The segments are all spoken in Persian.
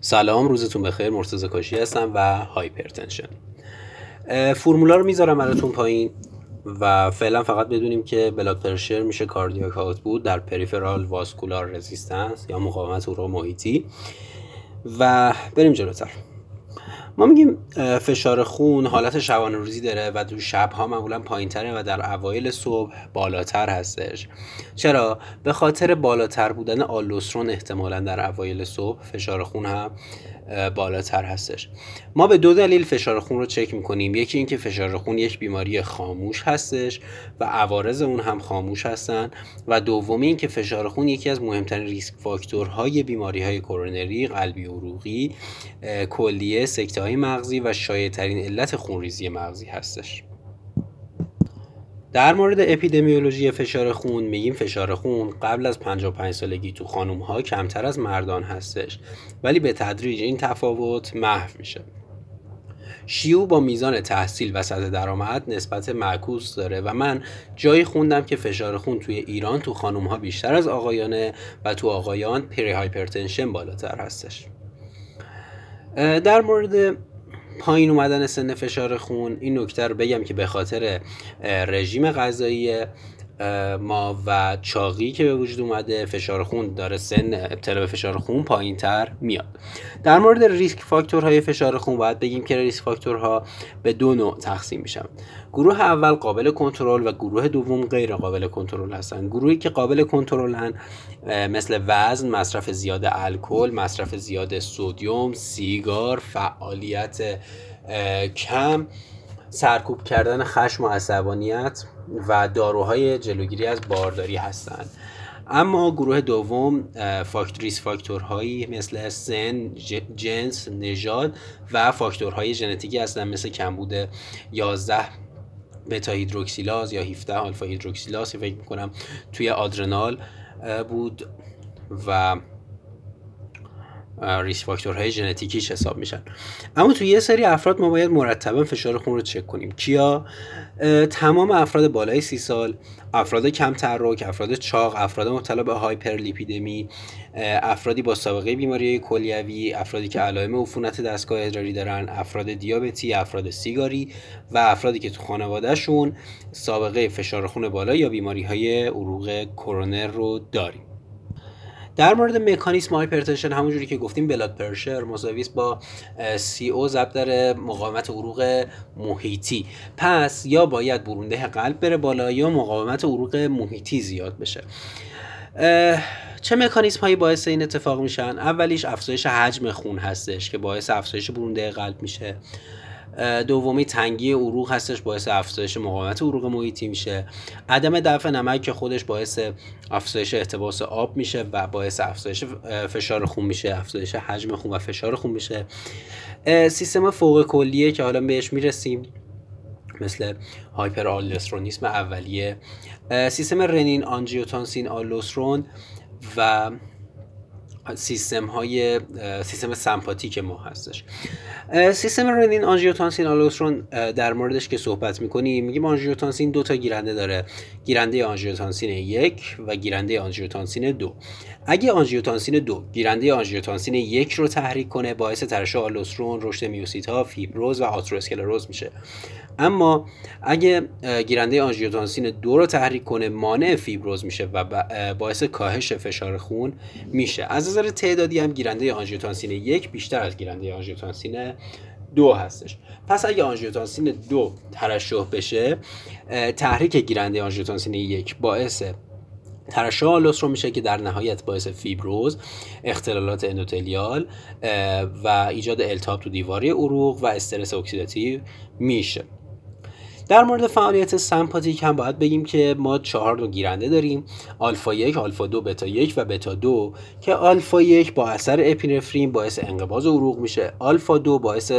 سلام روزتون بخیر. مرتضی کاشی هستم و hypertension. فرمولا رو می‌ذارم براتون پایین و فعلا فقط بدونیم که blood pressure میشه cardiac output در peripheral vascular resistance یا مقاومت عروق محیطی. و بریم جلوتر. ما میگیم فشار خون حالت شبانه روزی داره و تو شب ها معمولا پایین تره و در اوایل صبح بالاتر هستش. چرا؟ به خاطر بالاتر بودن آلوسترون احتمالا در اوایل صبح فشار خون هم بالاتر هستش. ما به دو دلیل فشار خون رو چک می‌کنیم. یکی اینکه فشار خون یک بیماری خاموش هستش و عوارض اون هم خاموش هستن و دومی اینکه فشار خون یکی از مهمترین ریسک فاکتورهای بیماری های کرونری قلبی عروقی کلیه سکته های مغزی و شایع علت خونریزی مغزی هستش. در مورد اپیدمیولوژی فشار خون میگیم فشار خون قبل از 55 سالگی تو خانوم ها کمتر از مردان هستش ولی به تدریج این تفاوت محو میشه. شیو با میزان تحصیل و سطح درآمد نسبت معکوس داره و من جایی خوندم که فشار خون توی ایران تو خانوم ها بیشتر از آقایانه و تو آقایان پری هایپرتنشن بالاتر هستش. در مورد پایین اومدن سن فشار خون این نکته رو بگم که به خاطر رژیم غذایی ما و چاقی که به وجود اومده فشار خون داره سن ابتلا به فشار خون پایین تر میاد. در مورد ریسک فاکتورهای فشار خون باید بگیم که ریسک فاکتورها به دو نوع تقسیم میشن. گروه اول قابل کنترل و گروه دوم غیر قابل کنترل هستن. گروهی که قابل کنترلن مثل وزن مصرف زیاد الکل مصرف زیاد سودیوم سیگار فعالیت کم سرکوب کردن خشم و عصبانیت. و داروهای جلوگیری از بارداری هستند. اما گروه دوم فاکتوریس فاکتورهایی مثل سن، جنس، نژاد و فاکتورهای ژنتیکی هستند مثل کمبود 11 بتا هیدروکسیلاز یا 17 آلفا هیدروکسیلاز فکر می‌کنم توی آدرنال بود و ریس فاکتورهای ژنتیکیش حساب میشن. اما تو یه سری افراد ما باید مرتبا فشار خون رو چک کنیم. کیا؟ تمام افراد بالای سی سال افراد کم تحرک افراد چاق افراد مبتلا به هایپرلیپیدمی افرادی با سابقه بیماری کلیوی افرادی که علائم عفونت دستگاه ادراری دارن افراد دیابتی افراد سیگاری و افرادی که تو خانوادهشون سابقه فشار خون بالا یا بیماری های عروق کرونر رو داریم. در مورد مکانیسم hypertension همونجوری که گفتیم blood pressure مساوی با CO ضرب در مقاومت عروق محیطی. پس یا باید برونده قلب بره بالا یا مقاومت عروق محیطی زیاد بشه. چه مکانیسم هایی باعث این اتفاق میشن؟ اولیش افزایش حجم خون هستش که باعث افزایش برونده قلب میشه. دومی تنگی عروق هستش باعث افزایش مقاومت عروق محیطی میشه. عدم دفع نمک که خودش باعث افزایش احتباس آب میشه و باعث افزایش فشار خون میشه افزایش حجم خون و فشار خون میشه. سیستم فوق کلیه که حالا بهش می‌رسیم مثل هایپر آلوسترونیسم اولیه سیستم رنین آنجیوتانسین آلوسترون و سیستم های سیستم سمپاتیک ما هستش. سیستم رنین آنژیوتانسین آلوسترون در موردش که صحبت می‌کنیم میگیم آنژیوتانسین دو تا گیرنده داره. گیرنده آنژیوتانسین یک و گیرنده آنژیوتانسین دو. اگه آنژیوتانسین دو گیرنده آنژیوتانسین یک رو تحریک کنه باعث ترشح آلوسترون رشد میوسیت ها فیبروز و آتروسکلروز میشه. اما اگه گیرنده آنژیوتانسین دو رو تحریک کنه مانع فیبروز میشه و باعث کاهش فشار خون میشه. از نظر تعدادی هم گیرنده آنژیوتانسین یک بیشتر از گیرنده آنژیوتانسین دو هستش. پس اگه آنژیوتانسین دو ترشح بشه تحریک گیرنده آنژیوتانسین یک باعث ترشح آلدوسترون میشه که در نهایت باعث فیبروز اختلالات اندوتلیال و ایجاد التهاب تو دیواره عروق و استرس اکسیداتیو میشه. در مورد فعالیت سمپاتیک هم باید بگیم که ما چهار نوع گیرنده داریم. آلفا یک، آلفا دو، بتا یک و بتا دو که آلفا یک با اثر اپینفرین باعث انقباض عروق میشه. آلفا دو باعث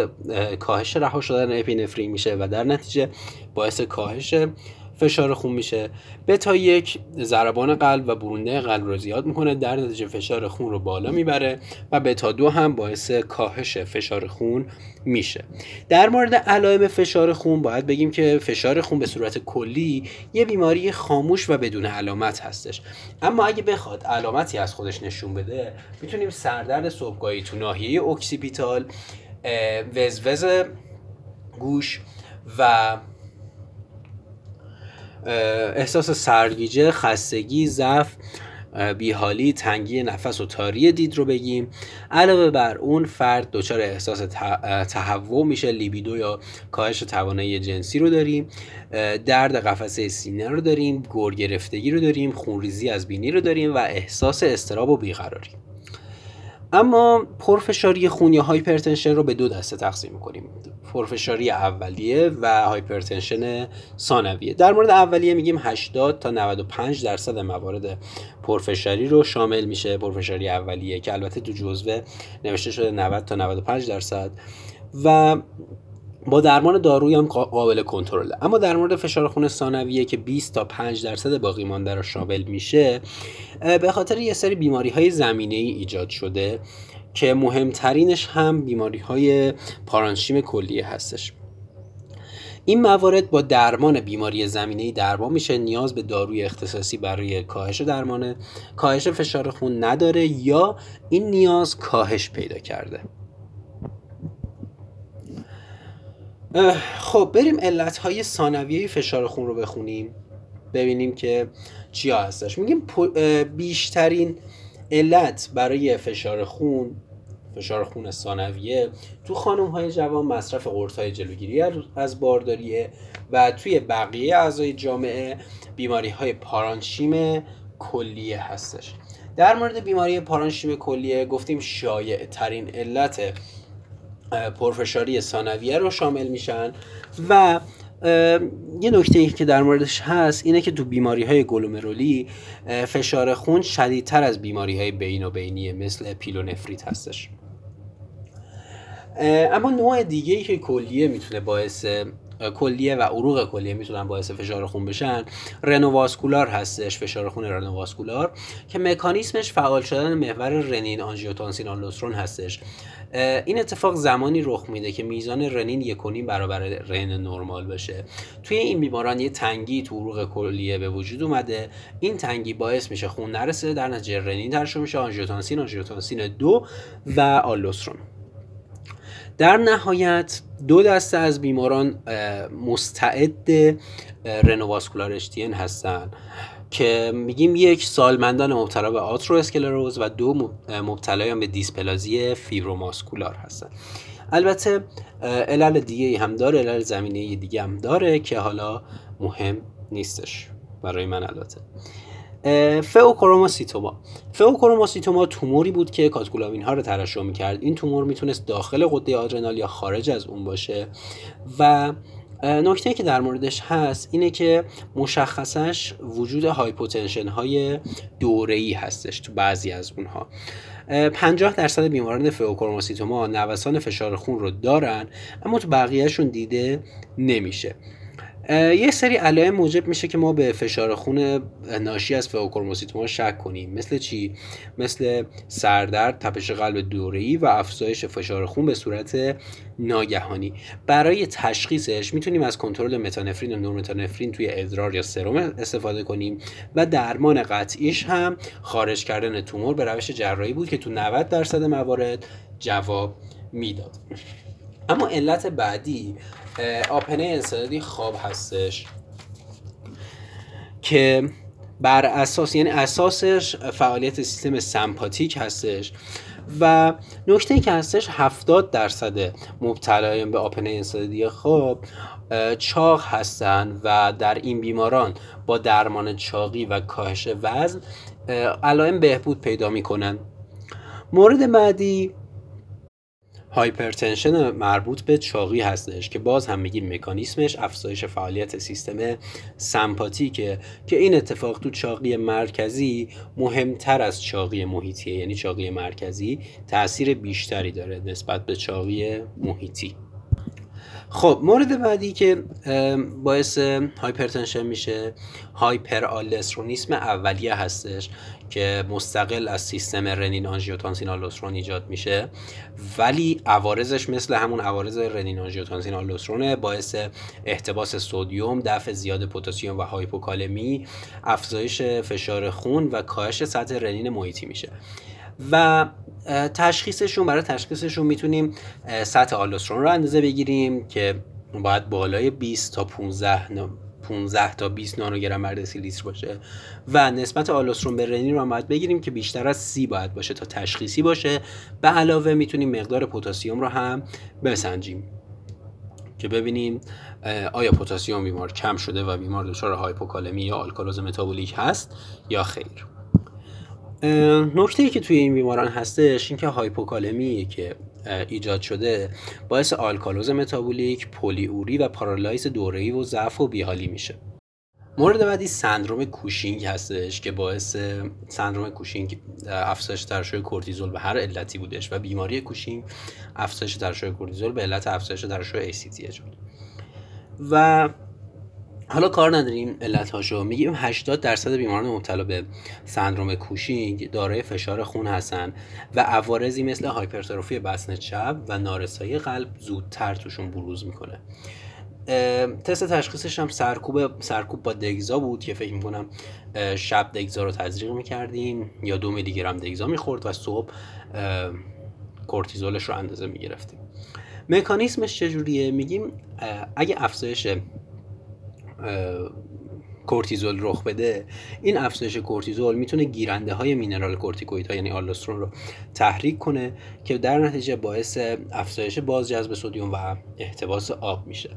کاهش رها شدن اپینفرین میشه و در نتیجه باعث کاهش فشار خون میشه. بتا یک ضربان قلب و برونده قلب رو زیاد می‌کنه. در نتیجه فشار خون رو بالا می‌بره و بتا دو هم باعث کاهش فشار خون میشه. در مورد علائم فشار خون باید بگیم که فشار خون به صورت کلی یه بیماری خاموش و بدون علامت هستش. اما اگه بخواد علامتی از خودش نشون بده می‌تونیم سردرد صبحگاهی تو ناحیه اکسیپیتال وزوز گوش و احساس سرگیجه خستگی ضعف بیحالی تنگی نفس و تاری دید رو بگیم. علاوه بر اون فرد دچار احساس تهوع میشه لیبیدو یا کاهش توانایی جنسی رو داریم. درد قفسه سینه رو داریم گر گرفتگی رو داریم خونریزی از بینی رو داریم و احساس اضطراب و بیقراری. اما پرفشاری خون یا hypertension رو به دو دسته تقسیم می‌کنیم. پرفشاری اولیه و hypertension ثانویه. در مورد اولیه میگیم 80 تا 95 درصد موارد پرفشاری رو شامل میشه. پرفشاری اولیه که البته تو جزوه نوشته شده 90 تا 95 درصد. و با درمان دارویی هم قابل کنترله. اما در مورد فشار خون ثانویه که 20 تا 5 درصد باقی مانده رو شامل میشه به خاطر یه سری بیماری های زمینه ای ایجاد شده که مهمترینش هم بیماری های پارانشیم کلیه هستش. این موارد با درمان بیماری زمینه درمان میشه نیاز به داروی اختصاصی برای کاهش درمان کاهش فشار خون نداره یا این نیاز کاهش پیدا کرده. خب بریم علت های ثانویه فشار خون رو بخونیم. ببینیم که چیا هستش. میگیم بیشترین علت برای فشار خون فشار خون ثانویه تو خانم های جوان مصرف قرص های جلوگیری از بارداریه و توی بقیه اعضای جامعه بیماری های پارانشیم کلیه هستش. در مورد بیماری پارانشیم کلیه گفتیم شایع ترین علت پرفشاری ثانویه رو شامل میشن و یه نکته ای که در موردش هست اینه که تو بیماری های گلومرولی فشار خون شدیدتر از بیماری های بین و بینیه مثل پیلونفریت هستش. اما نوع دیگه ای که کلیه می‌تونه باعث کلیه و عروق کلیه می‌تونن باعث فشار خون بشن. رنوواسکولار هستش فشار خون رنوواسکولار که مکانیسمش فعال شدن محور رنین آنژیوتانسین آلوسترون هستش. این اتفاق زمانی رخ میده که میزان رنین یکونیم برابر رن نرمال بشه. توی این بیماران یه تنگی تو عروق کلیه به وجود اومده. این تنگی باعث میشه خون نرسه در نتیجه رنین ترشح میشه آنژیوتانسین آنژیوتانسین دو و آلوسترون. در نهایت دو دسته از بیماران مستعد رنوواسکولار اشتین هستن که میگیم یک سالمندان مبتلا به آترو اسکلروز و دو مبتلایان به دیسپلازی فیبروماسکولار هستن. البته علل دیگه هم داره علل زمینه دیگه هم داره که حالا مهم نیستش برای من البته. فئوکروماسیتوما. فئوکروماسیتوما توموری بود که کاتکولاوین ها رو ترشح می‌کرد. این تومور می‌تونست داخل قده آدرنال یا خارج از اون باشه. و نکته که در موردش هست اینه که مشخصش وجود هایپوتنشن های دوره هستش تو بعضی از اونها. 50 درصد بیماران فئوکروماسیتوما نوسان فشار خون رو دارن اما تو بقیهشون دیده نمیشه. یه سری علائم موجب میشه که ما به فشار خون ناشی از فئوکروموسیتوما شک کنیم. مثل چی؟ مثل سردرد تپش قلب دوره‌ای و افزایش فشار خون به صورت ناگهانی. برای تشخیصش می‌تونیم از کنترل متانفرین و نورمتانفرین توی ادرار یا سرم استفاده کنیم و درمان قطعیش هم خارج کردن تومور به روش جراحی بود که تو 90 درصد موارد جواب می‌داد. اما علت بعدی آپنه انسدادی خواب هستش که بر اساس یعنی اساسش فعالیت سیستم سمپاتیک هستش و نکته که هستش 70 درصد مبتلایان به آپنه انسدادی خواب چاق هستند و در این بیماران با درمان چاقی و کاهش وزن علائم بهبود پیدا می‌کنن. مورد بعدی هایپرتنشن مربوط به چاقی هستش که باز هم میگیم مکانیسمش افزایش فعالیت سیستم سمپاتیکه که این اتفاق تو چاقی مرکزی مهمتر از چاقی محیطیه. یعنی چاقی مرکزی تاثیر بیشتری داره نسبت به چاقی محیطی. خب مورد بعدی که باعث hypertension میشه هایپرآلدوسترونیسم اولیه هستش که مستقل از سیستم رنین آنژیوتانسین آلدوسترون ایجاد میشه. ولی عوارضش مثل همون عوارض رنین آنژیوتانسین آلدوسترونه باعث احتباس سدیم دفع زیاد پتاسیم و هایپوکالمی افزایش فشار خون و کاهش سطح رنین محیطی میشه. و تشخیصشون برای تشخیصشون می‌تونیم سطح آلدوسترون رو اندازه بگیریم که باید بالای 20 تا 15 15 تا 20 نانوگرم بر لیتر باشه. و نسبت آلدوسترون به رنین رو باید بگیریم که بیشتر از 30 باید باشه تا تشخیصی باشه. به علاوه می‌تونیم مقدار پتاسیم رو هم بسنجیم. که ببینیم آیا پتاسیم بیمار کم شده و بیمار دچار هایپوکالمی یا آلکالوز متابولیک هست یا خیر. نکته‌ای که توی این بیماران هستش اینکه هایپوکالمی که ایجاد شده باعث آلکالوز متابولیک، پلی‌اوری و پارالایز دوره‌ای و ضعف و بیحالی میشه. مورد بعدی سندروم کوشینگ هستش که باعث سندروم کوشینگ افزایش ترشح کورتیزول به هر علتی بودش و بیماری کوشینگ افزایش ترشح کورتیزول به علت افزایش ترشح ACTH شد و حالا کار نداریم علت هاشو. میگیم 80 درصد بیماران مبتلا به سندروم کوشینگ دارای فشار خون هستن و عوارضی مثل هایپرتروفی بسن چپ و نارسایی قلب زودتر توشون بروز می‌کنه. تست تشخیصش هم سرکوب سرکوب با دگزا بود که فکر می‌کنم شب دگزا رو تزریق می‌کردیم یا دو میلی گرم دگزا می‌خورد و صبح کورتیزولش رو اندازه می‌گرفتیم. مکانیسمش چجوریه؟ میگیم اگه افزایش کورتیزول رخ بده این افزایش کورتیزول می‌تونه گیرنده های مینرال کورتیکوید یعنی آلوسترون رو تحریک کنه که در نتیجه باعث افزایش بازجذب سدیم و احتباس آب میشه.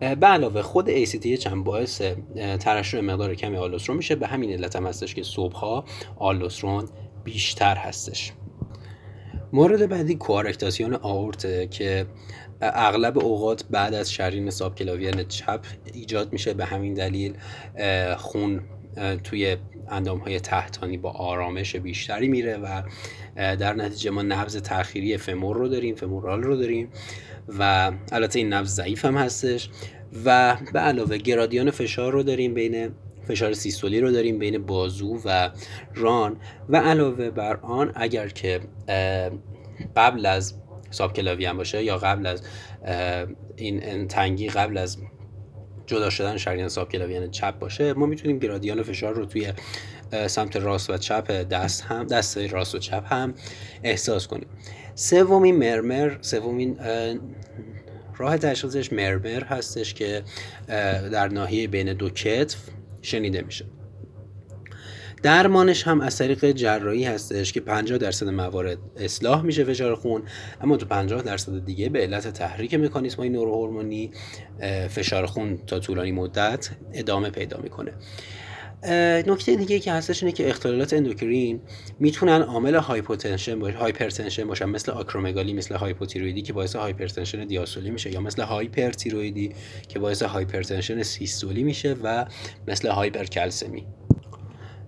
به علاوه خود ACTH هم باعث ترشح مقدار کمی آلوسترون میشه. به همین علت هم هستش که صبحها آلوسترون بیشتر هستش. مورد بعدی کوارکتاسیون آورته که اغلب اوقات بعد از شرین ساب کلاویان چپ ایجاد میشه. به همین دلیل خون توی اندام های تحتانی با آرامش بیشتری میره و در نتیجه ما نبز تأخیری فمور رو داریم فمورال رو داریم و البته این نبز ضعیف هم هستش و به علاوه گرادیان فشار رو داریم بین فشار سیستولی رو داریم بین بازو و ران. و علاوه بر آن اگر که قبل از ساب کلاوی هم باشه یا قبل از این تنگی قبل از جدا شدن شریان ساب کلاویان چپ باشه ما می‌تونیم گرادیان فشار رو توی سمت راست و چپ دست هم دست راست و چپ هم احساس کنیم. سومین مرمر سومین راه تشخیصش مرمر هستش که در ناحیه بین دو کتف شنیده میشه. درمانش هم از طریق جراحی هستش که 50 درصد موارد اصلاح میشه فشار خون اما تو 50 درصد دیگه به علت تحریک مکانیسم های نوروهورمونی فشار خون تا طولانی مدت ادامه پیدا می‌کنه. نکته دیگه که هستش اینه که اختلالات endocrine می‌تونن عامل hypotension باشه hypertension باشن مثل آکرومگالی مثل هایپوتیرویدی که باعث hypertension دیاستولی میشه یا مثل هایپرتیرویدی که باعث hypertension سیستولی میشه و مثل هایپرکلسمی.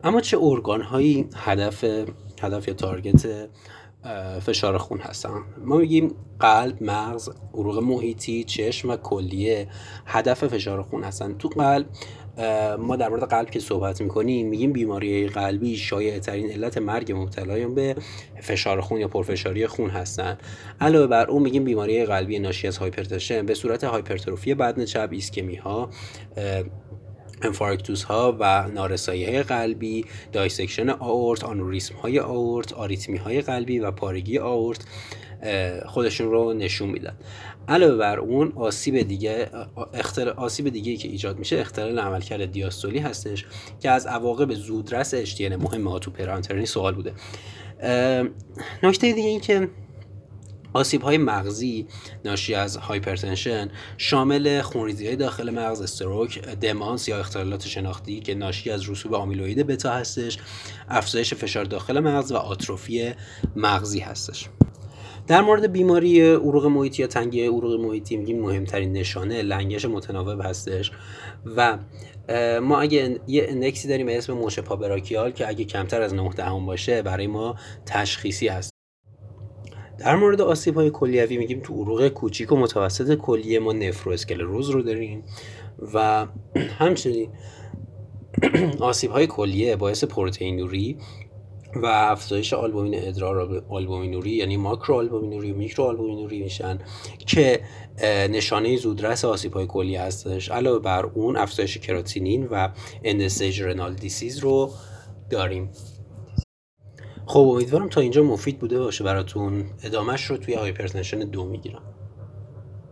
اما چه ارگان هایی هدف هدف یا target فشار خون هستن؟ ما میگیم قلب مغز عروق محیطی چشم و کلیه هدف فشار خون هستن. تو قلب ما در مورد قلب که صحبت می‌کنیم میگیم بیماری قلبی شایع ترین علت مرگ مبتلایان به فشار خون یا پرفشاری خون هستن. علاوه بر اون میگیم بیماری قلبی ناشی از hypertension. به صورت هایپرتروفی بطن چپ ایسکمی ها انفارکتوس ها و نارسایی های قلبی dissection آورت آنوریسم های آورت آریتمی های قلبی و پارگی آورت. خودشون رو نشون میدن. علاوه بر اون آسیب دیگه اختل... آسیب دیگه که ایجاد میشه اختلال عملکرد دیاستولی هستش که از عواقب زودرس HTN مهم ها تو پره‌انترنی سوال بوده. نکته دیگه این که آسیب های مغزی ناشی از hypertension شامل خونریزی های داخل مغز stroke دمانس یا اختلالات شناختی که ناشی از رسوب آمیلوید بتا هستش افزایش فشار داخل مغز و آتروفی مغزی هستش. در مورد بیماری عروق محیطی یا تنگی عروق محیطی میگیم مهمترین نشانه لنگش متناوب هستش و ما اگه یه index ی داریم به اسم مچ پا براکیال که اگه کمتر از 9 دهم باشه برای ما تشخیصی هست. در مورد آسیب های کلیوی میگیم تو عروق کوچیک و متوسط کلیه ما نفرواسکلروز رو داریم و همچنین آسیب های کلیه باعث پروتئینوری و افزایش آلبومین ادرار آلبومینوری یعنی ماکرو آلبومینوری و میکرو آلبومینوری میشن که نشانه زودرس آسیب های کلیوی هستش. علاوه بر اون افزایش کراتینین و end-stage renal disease رو داریم. خب امیدوارم تا اینجا مفید بوده باشه براتون. ادامهش رو توی hypertension دو می‌گیرم.